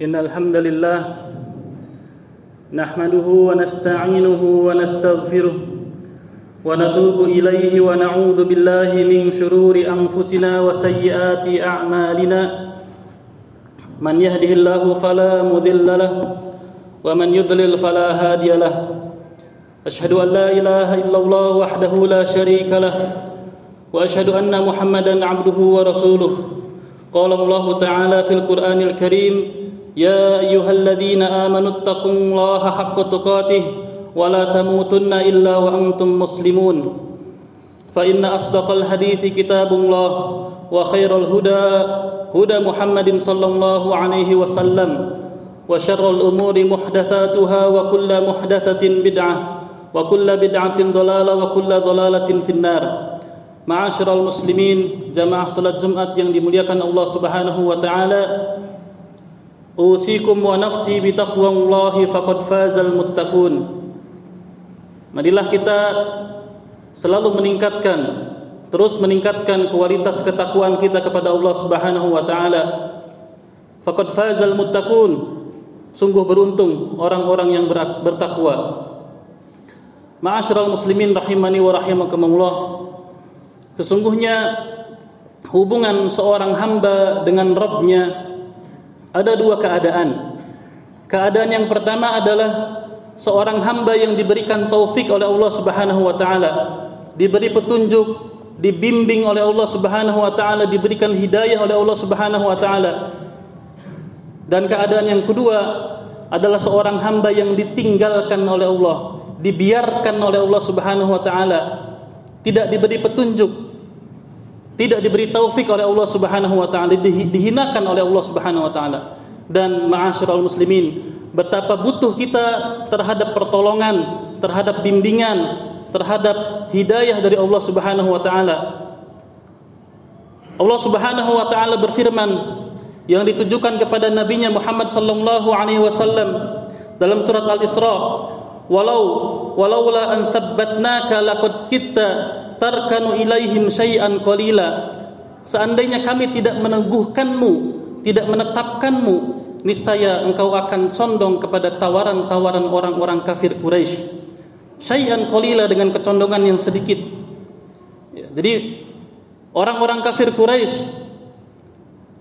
إن الحمد لله نحمده ونستعينه ونستغفره ونتوب إليه ونعوذ بالله من شرور أنفسنا وسيئات أعمالنا. من يهده الله فلا مذل له ومن يضلل فلا هادي له. أشهد أن لا إله إلا الله وحده لا شريك له وأشهد أن محمدا عبده ورسوله. قال الله تعالى في القرآن الكريم يا أيها الذين آمنوا اتقوا الله حق تقاته ولا تموتن إلا وأنتم مسلمون فإن أصدق الحديث كتاب الله وخير الهدى هدى محمد صلى الله عليه وسلم وشر الأمور محدثاتها وكل محدثة بدعة وكل بدعة ضلالة وكل ضلالة في النار Ma'asyiral muslimin, jamaah salat Jumat yang dimuliakan Allah Subhanahu wa taala. Usikum wa nafsi bi taqwallahi faqad fazal muttaqun. Marilah kita selalu meningkatkan terus meningkatkan kualitas ketakwaan kita kepada Allah Subhanahu wa taala. Faqad fazal muttaqun. Sungguh beruntung orang-orang yang bertakwa. Ma'asyiral muslimin rahimani wa rahimakumullah. Sesungguhnya hubungan seorang hamba dengan Rabbnya ada dua keadaan. Keadaan yang pertama adalah seorang hamba yang diberikan taufik oleh Allah Subhanahu wa taala, diberi petunjuk, dibimbing oleh Allah Subhanahu wa taala, diberikan hidayah oleh Allah Subhanahu wa taala. Dan keadaan yang kedua adalah seorang hamba yang ditinggalkan oleh Allah, dibiarkan oleh Allah Subhanahu wa taala tidak diberi petunjuk, tidak diberi taufik oleh Allah Subhanahu wa taala, dihinakan oleh Allah Subhanahu wa taala. Dan ma'asyiral muslimin, betapa butuh kita terhadap pertolongan, terhadap bimbingan, terhadap hidayah dari Allah Subhanahu wa taala. Allah Subhanahu wa taala berfirman yang ditujukan kepada nabinya Muhammad sallallahu alaihi wasallam dalam surat Al-Isra walau walaula an thabbatnaka laqad kitta tarkanu ilaihim syai'an qalila. Seandainya kami tidak meneguhkanmu tidak menetapkanmu niscaya engkau akan condong kepada tawaran-tawaran orang-orang kafir Quraisy. Syai'an qalila dengan kecondongan yang sedikit. Ya, jadi orang-orang kafir Quraisy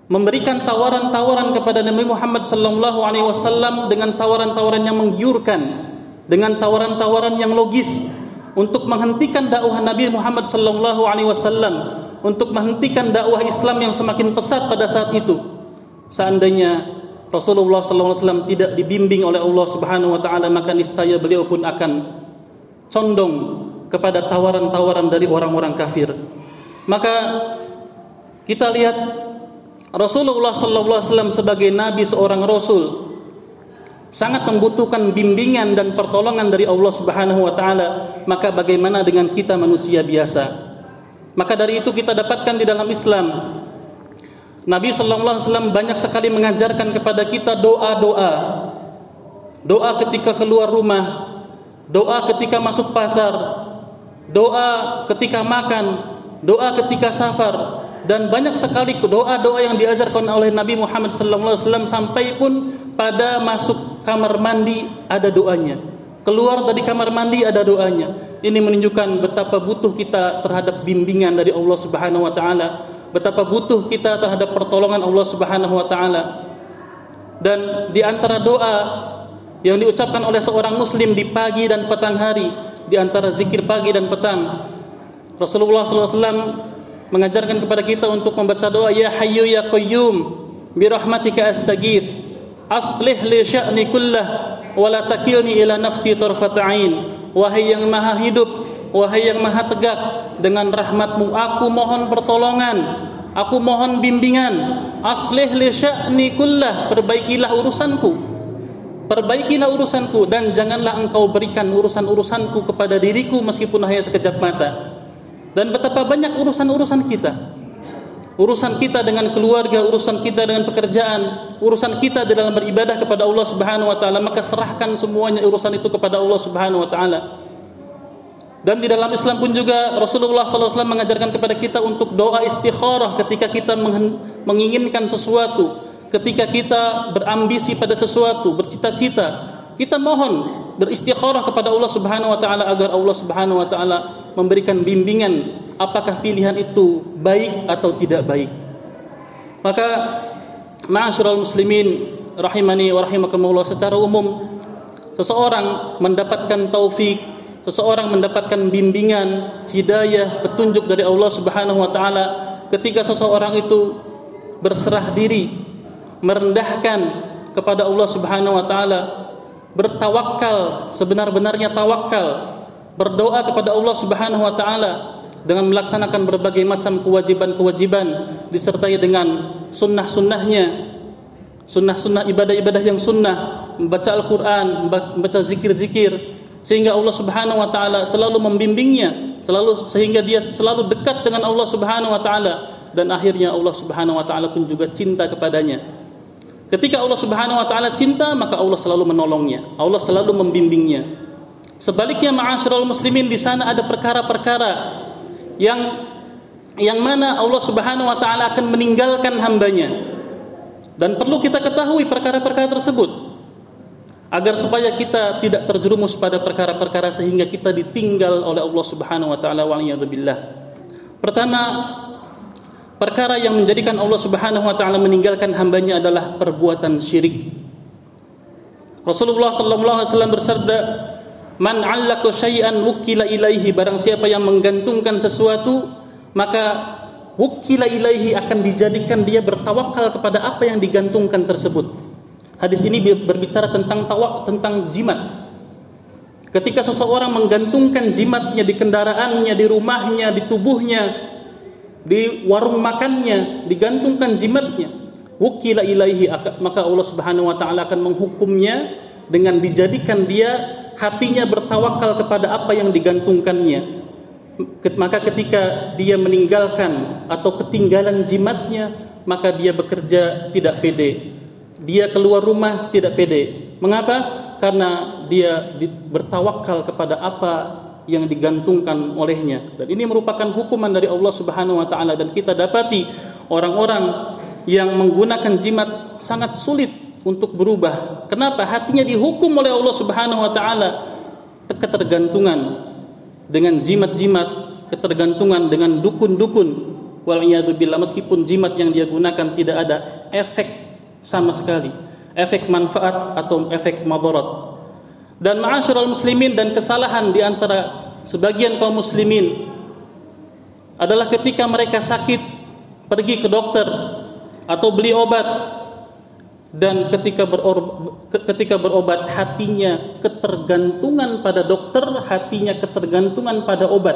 memberikan tawaran-tawaran kepada Nabi Muhammad sallallahu alaihi wasallam dengan tawaran-tawaran yang menggiurkan dengan tawaran-tawaran yang logis untuk menghentikan dakwah Nabi Muhammad sallallahu alaihi wasallam, untuk menghentikan dakwah Islam yang semakin pesat pada saat itu. Seandainya Rasulullah sallallahu alaihi wasallam tidak dibimbing oleh Allah Subhanahu wa taala, maka niscaya beliau pun akan condong kepada tawaran-tawaran dari orang-orang kafir. Maka kita lihat Rasulullah sallallahu alaihi wasallam sebagai nabi seorang rasul sangat membutuhkan bimbingan dan pertolongan dari Allah Subhanahu wa taala, maka bagaimana dengan kita manusia biasa? Maka dari itu kita dapatkan di dalam Islam Nabi sallallahu alaihi wasallam banyak sekali mengajarkan kepada kita doa-doa. Doa ketika keluar rumah, doa ketika masuk pasar, doa ketika makan, doa ketika safar, dan banyak sekali doa-doa yang diajarkan oleh Nabi Muhammad SAW sampai pun pada masuk kamar mandi ada doanya. Keluar dari kamar mandi ada doanya. Ini menunjukkan betapa butuh kita terhadap bimbingan dari Allah Subhanahu wa taala, betapa butuh kita terhadap pertolongan Allah Subhanahu wa taala. Dan di antara doa yang diucapkan oleh seorang muslim di pagi dan petang hari, di antara zikir pagi dan petang, Rasulullah SAW mengajarkan kepada kita untuk membaca doa ya hayyu ya qayyum bi astaghith aslih li sya'ni kullah wa la takilni ila nafsi tarfat ain. Wahai yang maha hidup wahai yang maha tegak dengan rahmatmu aku mohon pertolongan aku mohon bimbingan. Aslih li sya'ni kullah perbaikilah urusanku. Perbaikilah urusanku dan janganlah engkau berikan urusan-urusanku kepada diriku meskipun hanya sekejap mata. Dan betapa banyak urusan-urusan kita. Urusan kita dengan keluarga, urusan kita dengan pekerjaan, urusan kita di dalam beribadah kepada Allah Subhanahu wa taala, maka serahkan semuanya urusan itu kepada Allah Subhanahu wa taala. Dan di dalam Islam pun juga Rasulullah SAW mengajarkan kepada kita untuk doa istikharah ketika kita menginginkan sesuatu, ketika kita berambisi pada sesuatu, bercita-cita, kita mohon beristikharah kepada Allah Subhanahu wa taala agar Allah Subhanahu wa taala memberikan bimbingan apakah pilihan itu baik atau tidak baik. Maka ma'asyiral muslimin rahimani wa rahimakumullah secara umum seseorang mendapatkan taufik, seseorang mendapatkan bimbingan, hidayah, petunjuk dari Allah Subhanahu wa taala ketika seseorang itu berserah diri, merendahkan kepada Allah Subhanahu wa taala, bertawakal sebenar-benarnya tawakal, berdoa kepada Allah Subhanahu wa taala dengan melaksanakan berbagai macam kewajiban-kewajiban disertai dengan sunnah-sunnahnya. Sunnah-sunnah ibadah-ibadah yang sunnah membaca Al-Quran membaca zikir-zikir sehingga Allah Subhanahu Wa Taala selalu membimbingnya selalu sehingga dia selalu dekat dengan Allah Subhanahu Wa Taala dan akhirnya Allah Subhanahu Wa Taala pun juga cinta kepadanya. Ketika Allah Subhanahu Wa Taala cinta maka Allah selalu menolongnya Allah selalu membimbingnya. Sebaliknya ma'asyiral muslimin di sana ada perkara-perkara yang yang mana Allah Subhanahu wa taala akan meninggalkan hambanya. Dan perlu kita ketahui perkara-perkara tersebut agar supaya kita tidak terjerumus pada perkara-perkara sehingga kita ditinggal oleh Allah Subhanahu wa taala waliyadzubillah. Pertama, perkara yang menjadikan Allah Subhanahu wa taala meninggalkan hambanya adalah perbuatan syirik. Rasulullah sallallahu alaihi wasallam bersabda, Man 'allaka syai'an wukila ilaihi barang siapa yang menggantungkan sesuatu maka wukila ilaihi akan dijadikan dia bertawakal kepada apa yang digantungkan tersebut. Hadis ini berbicara tentang tawak tentang jimat. Ketika seseorang menggantungkan jimatnya di kendaraannya, di rumahnya, di tubuhnya, di warung makannya, digantungkan jimatnya, wukila ilaihi maka Allah Subhanahu wa taala akan menghukumnya dengan dijadikan dia hatinya bertawakal kepada apa yang digantungkannya. Maka ketika dia meninggalkan atau ketinggalan jimatnya, maka dia bekerja tidak pede. Dia keluar rumah tidak pede. Mengapa? Karena dia bertawakal kepada apa yang digantungkan olehnya. Dan ini merupakan hukuman dari Allah Subhanahu wa taala dan kita dapati orang-orang yang menggunakan jimat sangat sulit untuk berubah. Kenapa? Hatinya dihukum oleh Allah Subhanahu wa taala ketergantungan dengan jimat-jimat, ketergantungan dengan dukun-dukun. Wal billah meskipun jimat yang dia gunakan tidak ada efek sama sekali, efek manfaat atau efek madarat. Dan ma'asyiral muslimin dan kesalahan di antara sebagian kaum muslimin adalah ketika mereka sakit pergi ke dokter atau beli obat dan ketika ketika berobat hatinya ketergantungan pada dokter, hatinya ketergantungan pada obat.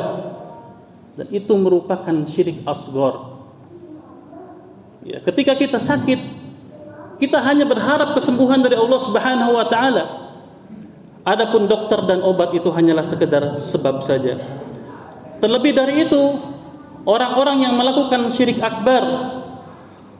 Dan itu merupakan syirik asgor. Ya, ketika kita sakit, kita hanya berharap kesembuhan dari Allah Subhanahu wa taala. Adapun dokter dan obat itu hanyalah sekedar sebab saja. Terlebih dari itu, orang-orang yang melakukan syirik akbar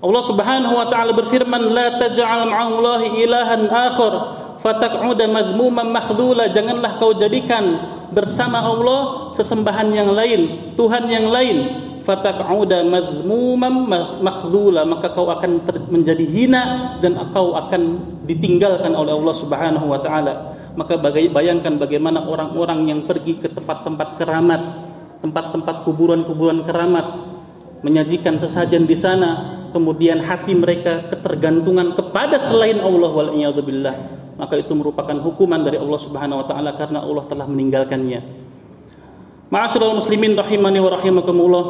Allah Subhanahu wa taala berfirman la taj'al ma'allahi ilahan akhar fataq'uda madhmuman makhdhula. Janganlah kau jadikan bersama Allah sesembahan yang lain Tuhan yang lain. Fataq'uda madhmuman makhdhula. Maka kau akan menjadi hina dan kau akan ditinggalkan oleh Allah Subhanahu wa taala. Maka bayangkan bagaimana orang-orang yang pergi ke tempat-tempat keramat tempat-tempat kuburan-kuburan keramat menyajikan sesajen di sana kemudian hati mereka ketergantungan kepada selain Allah wal billah maka itu merupakan hukuman dari Allah Subhanahu wa taala karena Allah telah meninggalkannya. Ma'asyiral muslimin rahimani wa rahimakumullah.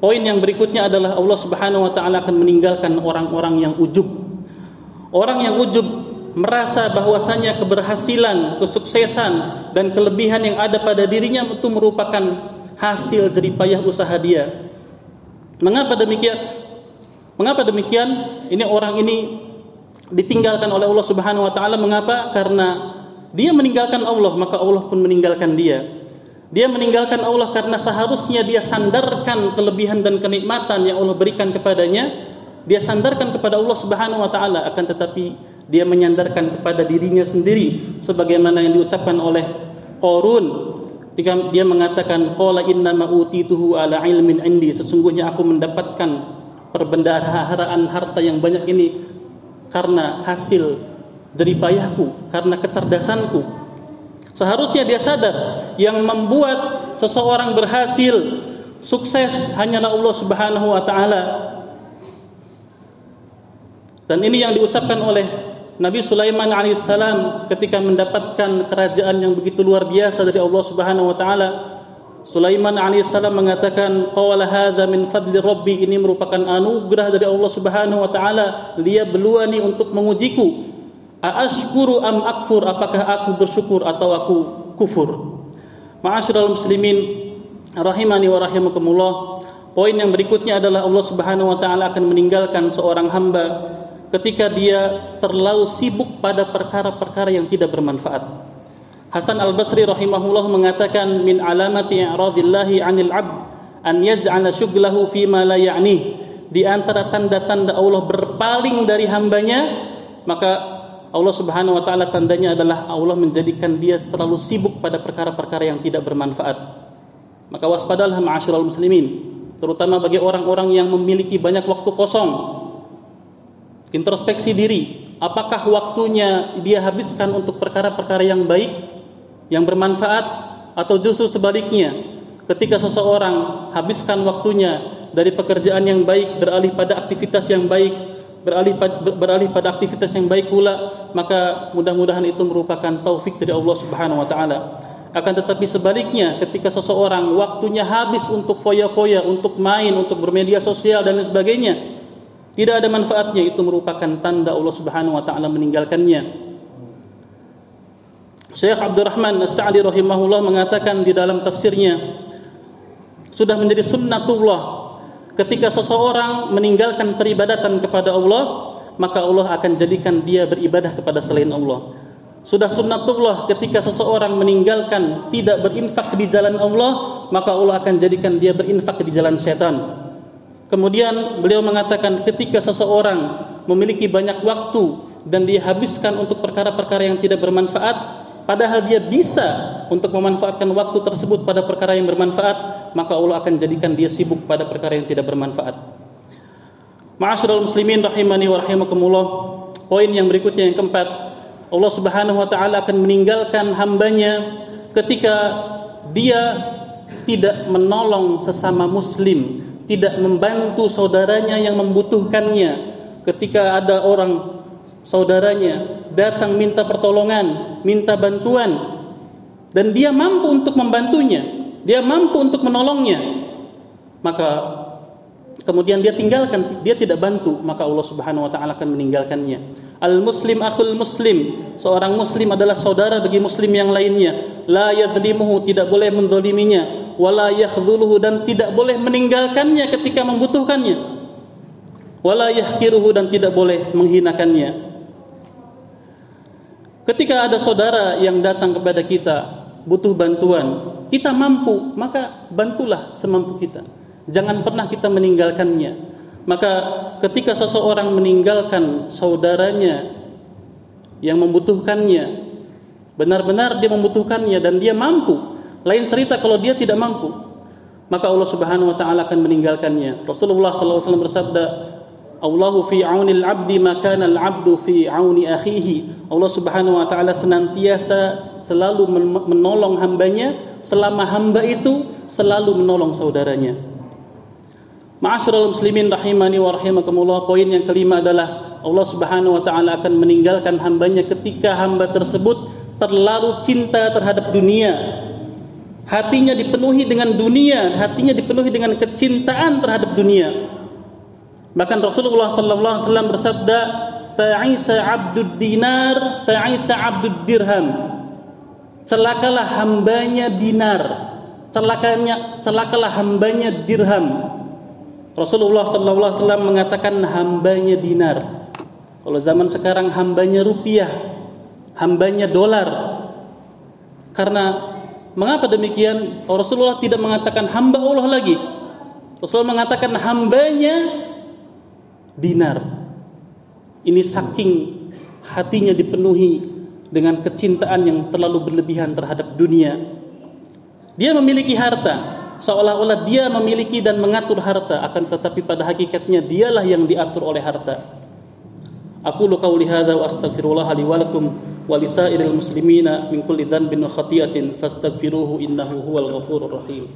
Poin yang berikutnya adalah Allah Subhanahu wa taala akan meninggalkan orang-orang yang ujub. Orang yang ujub merasa bahwasanya keberhasilan, kesuksesan dan kelebihan yang ada pada dirinya itu merupakan hasil jeripayah usaha dia. Mengapa demikian? Mengapa demikian? Ini orang ini ditinggalkan oleh Allah Subhanahu wa taala mengapa? Karena dia meninggalkan Allah, maka Allah pun meninggalkan dia. Dia meninggalkan Allah karena seharusnya dia sandarkan kelebihan dan kenikmatan yang Allah berikan kepadanya, dia sandarkan kepada Allah Subhanahu wa taala akan tetapi dia menyandarkan kepada dirinya sendiri sebagaimana yang diucapkan oleh Qarun ketika dia mengatakan qala inna ma ala ilmin indi sesungguhnya aku mendapatkan perbendaharaan harta yang banyak ini karena hasil jeripayahku, karena kecerdasanku. Seharusnya dia sadar yang membuat seseorang berhasil, sukses hanyalah Allah Subhanahu wa taala. Dan ini yang diucapkan oleh Nabi Sulaiman alaihissalam ketika mendapatkan kerajaan yang begitu luar biasa dari Allah Subhanahu wa taala Sulaiman alaihissalam mengatakan qala hadza min fadli rabbi. Ini merupakan anugerah dari Allah Subhanahu wa taala. Dia beluani untuk mengujiku. Aashkuru am akfur? Apakah aku bersyukur atau aku kufur? Ma'asyiral muslimin rahimani wa rahimakumullah. Poin yang berikutnya adalah Allah Subhanahu wa taala akan meninggalkan seorang hamba ketika dia terlalu sibuk pada perkara-perkara yang tidak bermanfaat Hasan Al-Basri rahimahullah mengatakan min alamati i'radillahi 'anil 'abd an yaj'ala syughlahu fi ma la. Di antara tanda-tanda Allah berpaling dari hambanya, maka Allah Subhanahu wa taala tandanya adalah Allah menjadikan dia terlalu sibuk pada perkara-perkara yang tidak bermanfaat. Maka waspadalah ma'asyiral muslimin, terutama bagi orang-orang yang memiliki banyak waktu kosong. Introspeksi diri, apakah waktunya dia habiskan untuk perkara-perkara yang baik yang bermanfaat atau justru sebaliknya ketika seseorang habiskan waktunya dari pekerjaan yang baik beralih pada aktivitas yang baik beralih pada, beralih pada aktivitas yang baik pula maka mudah-mudahan itu merupakan taufik dari Allah Subhanahu wa taala. Akan tetapi sebaliknya ketika seseorang waktunya habis untuk foya-foya untuk main untuk bermedia sosial dan sebagainya tidak ada manfaatnya itu merupakan tanda Allah Subhanahu wa taala meninggalkannya Syekh Abdurrahman As-Sa'di rahimahullah mengatakan di dalam tafsirnya sudah menjadi sunnatullah ketika seseorang meninggalkan peribadatan kepada Allah maka Allah akan jadikan dia beribadah kepada selain Allah. Sudah sunnatullah ketika seseorang meninggalkan tidak berinfak di jalan Allah maka Allah akan jadikan dia berinfak di jalan setan. Kemudian beliau mengatakan ketika seseorang memiliki banyak waktu dan dihabiskan untuk perkara-perkara yang tidak bermanfaat padahal dia bisa untuk memanfaatkan waktu tersebut pada perkara yang bermanfaat, maka Allah akan jadikan dia sibuk pada perkara yang tidak bermanfaat. Ma'asyiral muslimin rahimani wa. Poin yang berikutnya yang keempat, Allah Subhanahu wa taala akan meninggalkan hambanya ketika dia tidak menolong sesama muslim, tidak membantu saudaranya yang membutuhkannya. Ketika ada orang saudaranya datang minta pertolongan, minta bantuan dan dia mampu untuk membantunya, dia mampu untuk menolongnya. Maka kemudian dia tinggalkan, dia tidak bantu, maka Allah Subhanahu wa taala akan meninggalkannya. Al muslim akhul muslim, seorang muslim adalah saudara bagi muslim yang lainnya. La yadlimuhu, tidak boleh mendoliminya, wala dan tidak boleh meninggalkannya ketika membutuhkannya. Wala dan tidak boleh menghinakannya. Ketika ada saudara yang datang kepada kita butuh bantuan, kita mampu, maka bantulah semampu kita. Jangan pernah kita meninggalkannya. Maka ketika seseorang meninggalkan saudaranya yang membutuhkannya, benar-benar dia membutuhkannya dan dia mampu. Lain cerita kalau dia tidak mampu, maka Allah Subhanahu wa taala akan meninggalkannya. Rasulullah SAW bersabda, Allahu fi aunil abdi maka al abdu fi auni akhihi. Allah Subhanahu wa taala senantiasa selalu menolong hambanya selama hamba itu selalu menolong saudaranya. Ma'asyiral muslimin rahimani wa rahimakumullah. Poin yang kelima adalah Allah Subhanahu wa taala akan meninggalkan hambanya ketika hamba tersebut terlalu cinta terhadap dunia. Hatinya dipenuhi dengan dunia, hatinya dipenuhi dengan kecintaan terhadap dunia Bahkan Rasulullah sallallahu alaihi wasallam bersabda, "Ta'isa 'abdud dinar, ta'isa 'abdud dirham." Celakalah hambanya dinar, celakanya celakalah hambanya dirham. Rasulullah sallallahu alaihi wasallam mengatakan hambanya dinar. Kalau zaman sekarang hambanya rupiah, hambanya dolar. Karena mengapa demikian? Rasulullah tidak mengatakan hamba Allah lagi. Rasulullah mengatakan hambanya dinar. Ini saking hatinya dipenuhi dengan kecintaan yang terlalu berlebihan terhadap dunia. Dia memiliki harta, seolah-olah dia memiliki dan mengatur harta akan tetapi pada hakikatnya dialah yang diatur oleh harta aku lu qauli hadza wa astaghfirullah li wa wa lisairil muslimina min kulli dhanbin wa khati'atin fastaghfiruhu innahu huwal ghafurur rahim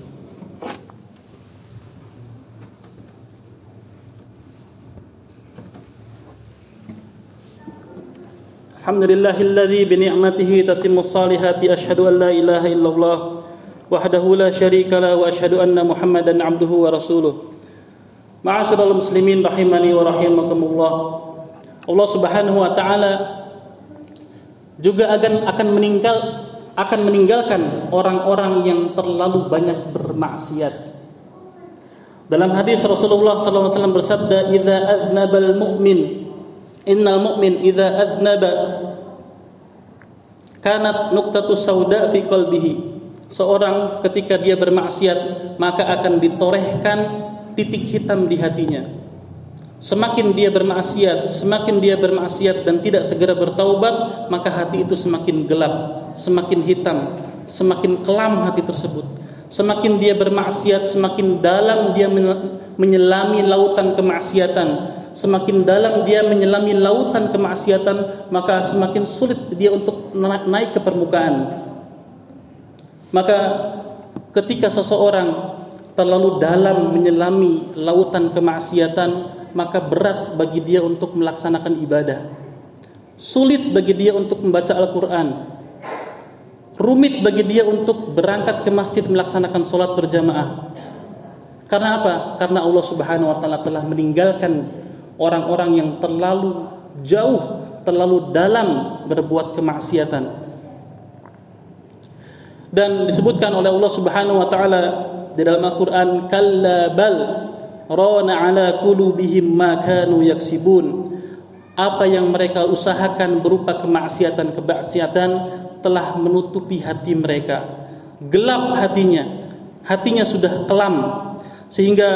الحمد لله الذي بنعمته تتم الصالحات أشهد أن لا إله إلا الله وحده لا شريك له وأشهد أن محمدا عبده ورسوله معاشر المسلمين رحمني ورحمكم الله Allah Subhanahu wa juga akan akan meninggal akan meninggalkan orang-orang yang terlalu banyak bermaksiat. Dalam hadis Rasulullah SAW bersabda, adnabal mu'min innal mu'min idza adnaba. Kanat nuqtatu sauda fi qalbihi. Seorang ketika dia bermaksiat maka akan ditorehkan titik hitam di hatinya. Semakin dia bermaksiat semakin dia bermaksiat dan tidak segera bertaubat maka hati itu semakin gelap semakin hitam semakin kelam hati tersebut. Semakin dia bermaksiat semakin dalam dia menyelami lautan kemaksiatan semakin dalam dia menyelami lautan kemaksiatan, maka semakin sulit dia untuk naik ke permukaan. Maka ketika seseorang terlalu dalam menyelami lautan kemaksiatan, maka berat bagi dia untuk melaksanakan ibadah. Sulit bagi dia untuk membaca Al-Quran. Rumit bagi dia untuk berangkat ke masjid melaksanakan sholat berjamaah. Karena apa? Karena Allah Subhanahu wa taala telah meninggalkan orang-orang yang terlalu jauh, terlalu dalam berbuat kemaksiatan. Dan disebutkan oleh Allah Subhanahu wa taala di dalam Al-Qur'an kalla rana ala qulubihim ma kanu yaksibun. Apa yang mereka usahakan berupa kemaksiatan-kemaksiatan telah menutupi hati mereka. Gelap hatinya. Hatinya sudah kelam sehingga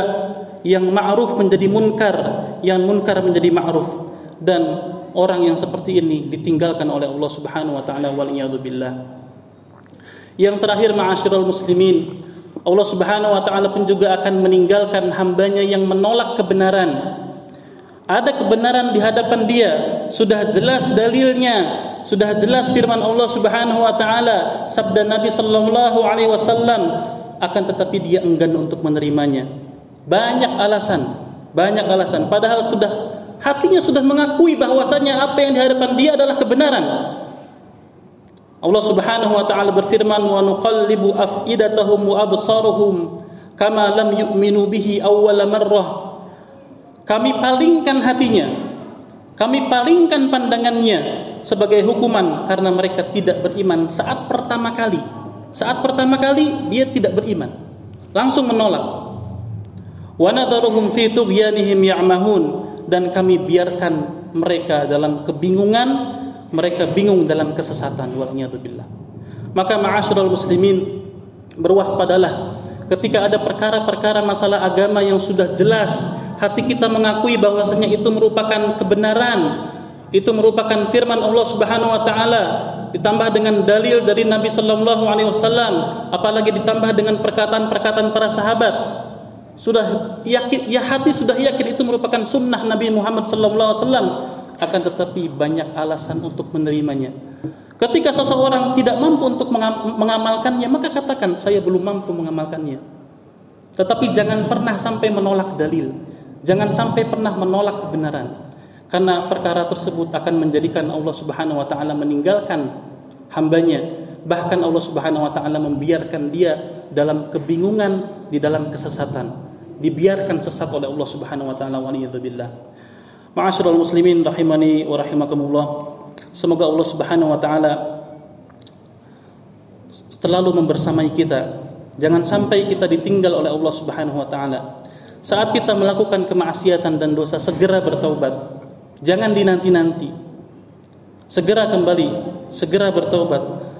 yang ma'ruf menjadi munkar, yang munkar menjadi ma'ruf dan orang yang seperti ini ditinggalkan oleh Allah Subhanahu wa taala wal billah. Yang terakhir ma'asyiral muslimin, Allah Subhanahu wa taala pun juga akan meninggalkan hambanya yang menolak kebenaran. Ada kebenaran di hadapan dia, sudah jelas dalilnya, sudah jelas firman Allah Subhanahu wa taala, sabda Nabi sallallahu alaihi wasallam, akan tetapi dia enggan untuk menerimanya. Banyak alasan, banyak alasan. Padahal sudah hatinya sudah mengakui bahwasanya apa yang di hadapan dia adalah kebenaran. Allah Subhanahu wa taala berfirman wa nuqallibu afidatahum wa absaruhum kama lam yu'minu bihi awwal marrah. Kami palingkan hatinya. Kami palingkan pandangannya sebagai hukuman karena mereka tidak beriman saat pertama kali. Saat pertama kali dia tidak beriman. Langsung menolak wa nadharuhum fi tughyanihim ya'mahun. Dan kami biarkan mereka dalam kebingungan mereka bingung dalam kesesatan. Wal billah maka ma'asyiral muslimin berwaspadalah. Ketika ada perkara-perkara masalah agama yang sudah jelas hati kita mengakui bahwasanya itu merupakan kebenaran. Itu merupakan firman Allah Subhanahu wa taala. Ditambah dengan dalil dari Nabi sallallahu alaihi wasallam. Apalagi ditambah dengan perkataan-perkataan para sahabat sudah yakin ya hati sudah yakin itu merupakan sunnah Nabi Muhammad wasallam akan tetapi banyak alasan untuk menerimanya. Ketika seseorang tidak mampu untuk mengamalkannya, maka katakan saya belum mampu mengamalkannya. Tetapi jangan pernah sampai menolak dalil. Jangan sampai pernah menolak kebenaran. Karena perkara tersebut akan menjadikan Allah Subhanahu wa taala meninggalkan hambanya. Bahkan Allah Subhanahu wa taala membiarkan dia dalam kebingungan, di dalam kesesatan dibiarkan sesat oleh Allah Subhanahu wa taala waliyadzubillah. Ma'asyiral muslimin rahimani wa rahimakumullah. Semoga Allah Subhanahu wa taala selalu membersamai kita. Jangan sampai kita ditinggal oleh Allah Subhanahu wa taala. Saat kita melakukan kemaksiatan dan dosa segera bertaubat. Jangan dinanti-nanti. Segera kembali, segera bertaubat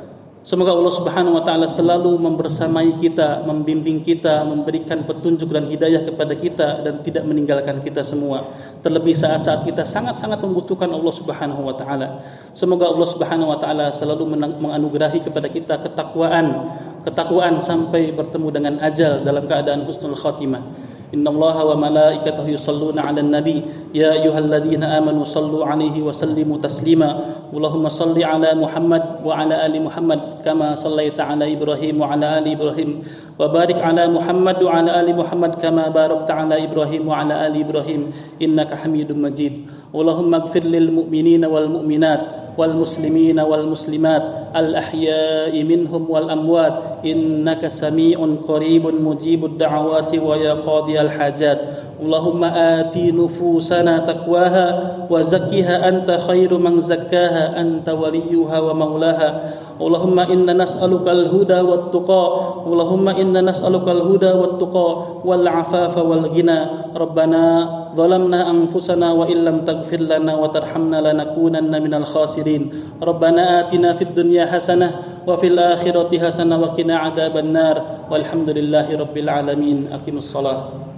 Semoga Allah Subhanahu wa taala selalu membersamai kita, membimbing kita, memberikan petunjuk dan hidayah kepada kita dan tidak meninggalkan kita semua. Terlebih saat-saat kita sangat-sangat membutuhkan Allah Subhanahu wa taala. Semoga Allah Subhanahu wa taala selalu menganugerahi kepada kita ketakwaan, ketakwaan sampai bertemu dengan ajal dalam keadaan husnul khatimah. Inna Allah wa malaikatahu yusalluna ala nabi Ya ayuhalladzina amanu sallu alaihi wa sallimu taslima Allahumma salli ala Muhammad wa ala ali Muhammad Kama sallaita ala Ibrahim wa ala ali Ibrahim Wa barik ala Muhammad wa ala ali Muhammad Kama barakta ala Ibrahim wa ala ali Ibrahim Innaka والمسلمين والمسلمات الأحياء منهم والأموات. إنك سميع قريب مجيب الدعوات ويا قاضي الحاجات. اللهم آت نفوسنا تقواها وزكها أنت خير من زكاها أنت وليها ومولاها. اللهم إنا نسألك الهدى والتقى. اللهم إنا نسألك الهدى والتقى والعفاف والغنى. ربنا ظلمنا أنفسنا وإن لم تغفر لنا وترحمنا لنكونن من الخاسرين. ربنا آتنا في الدنيا حسنة وفي الآخرة حسنة وقنا عذاب النار. والحمد لله رب العالمين. أقم الصلاة.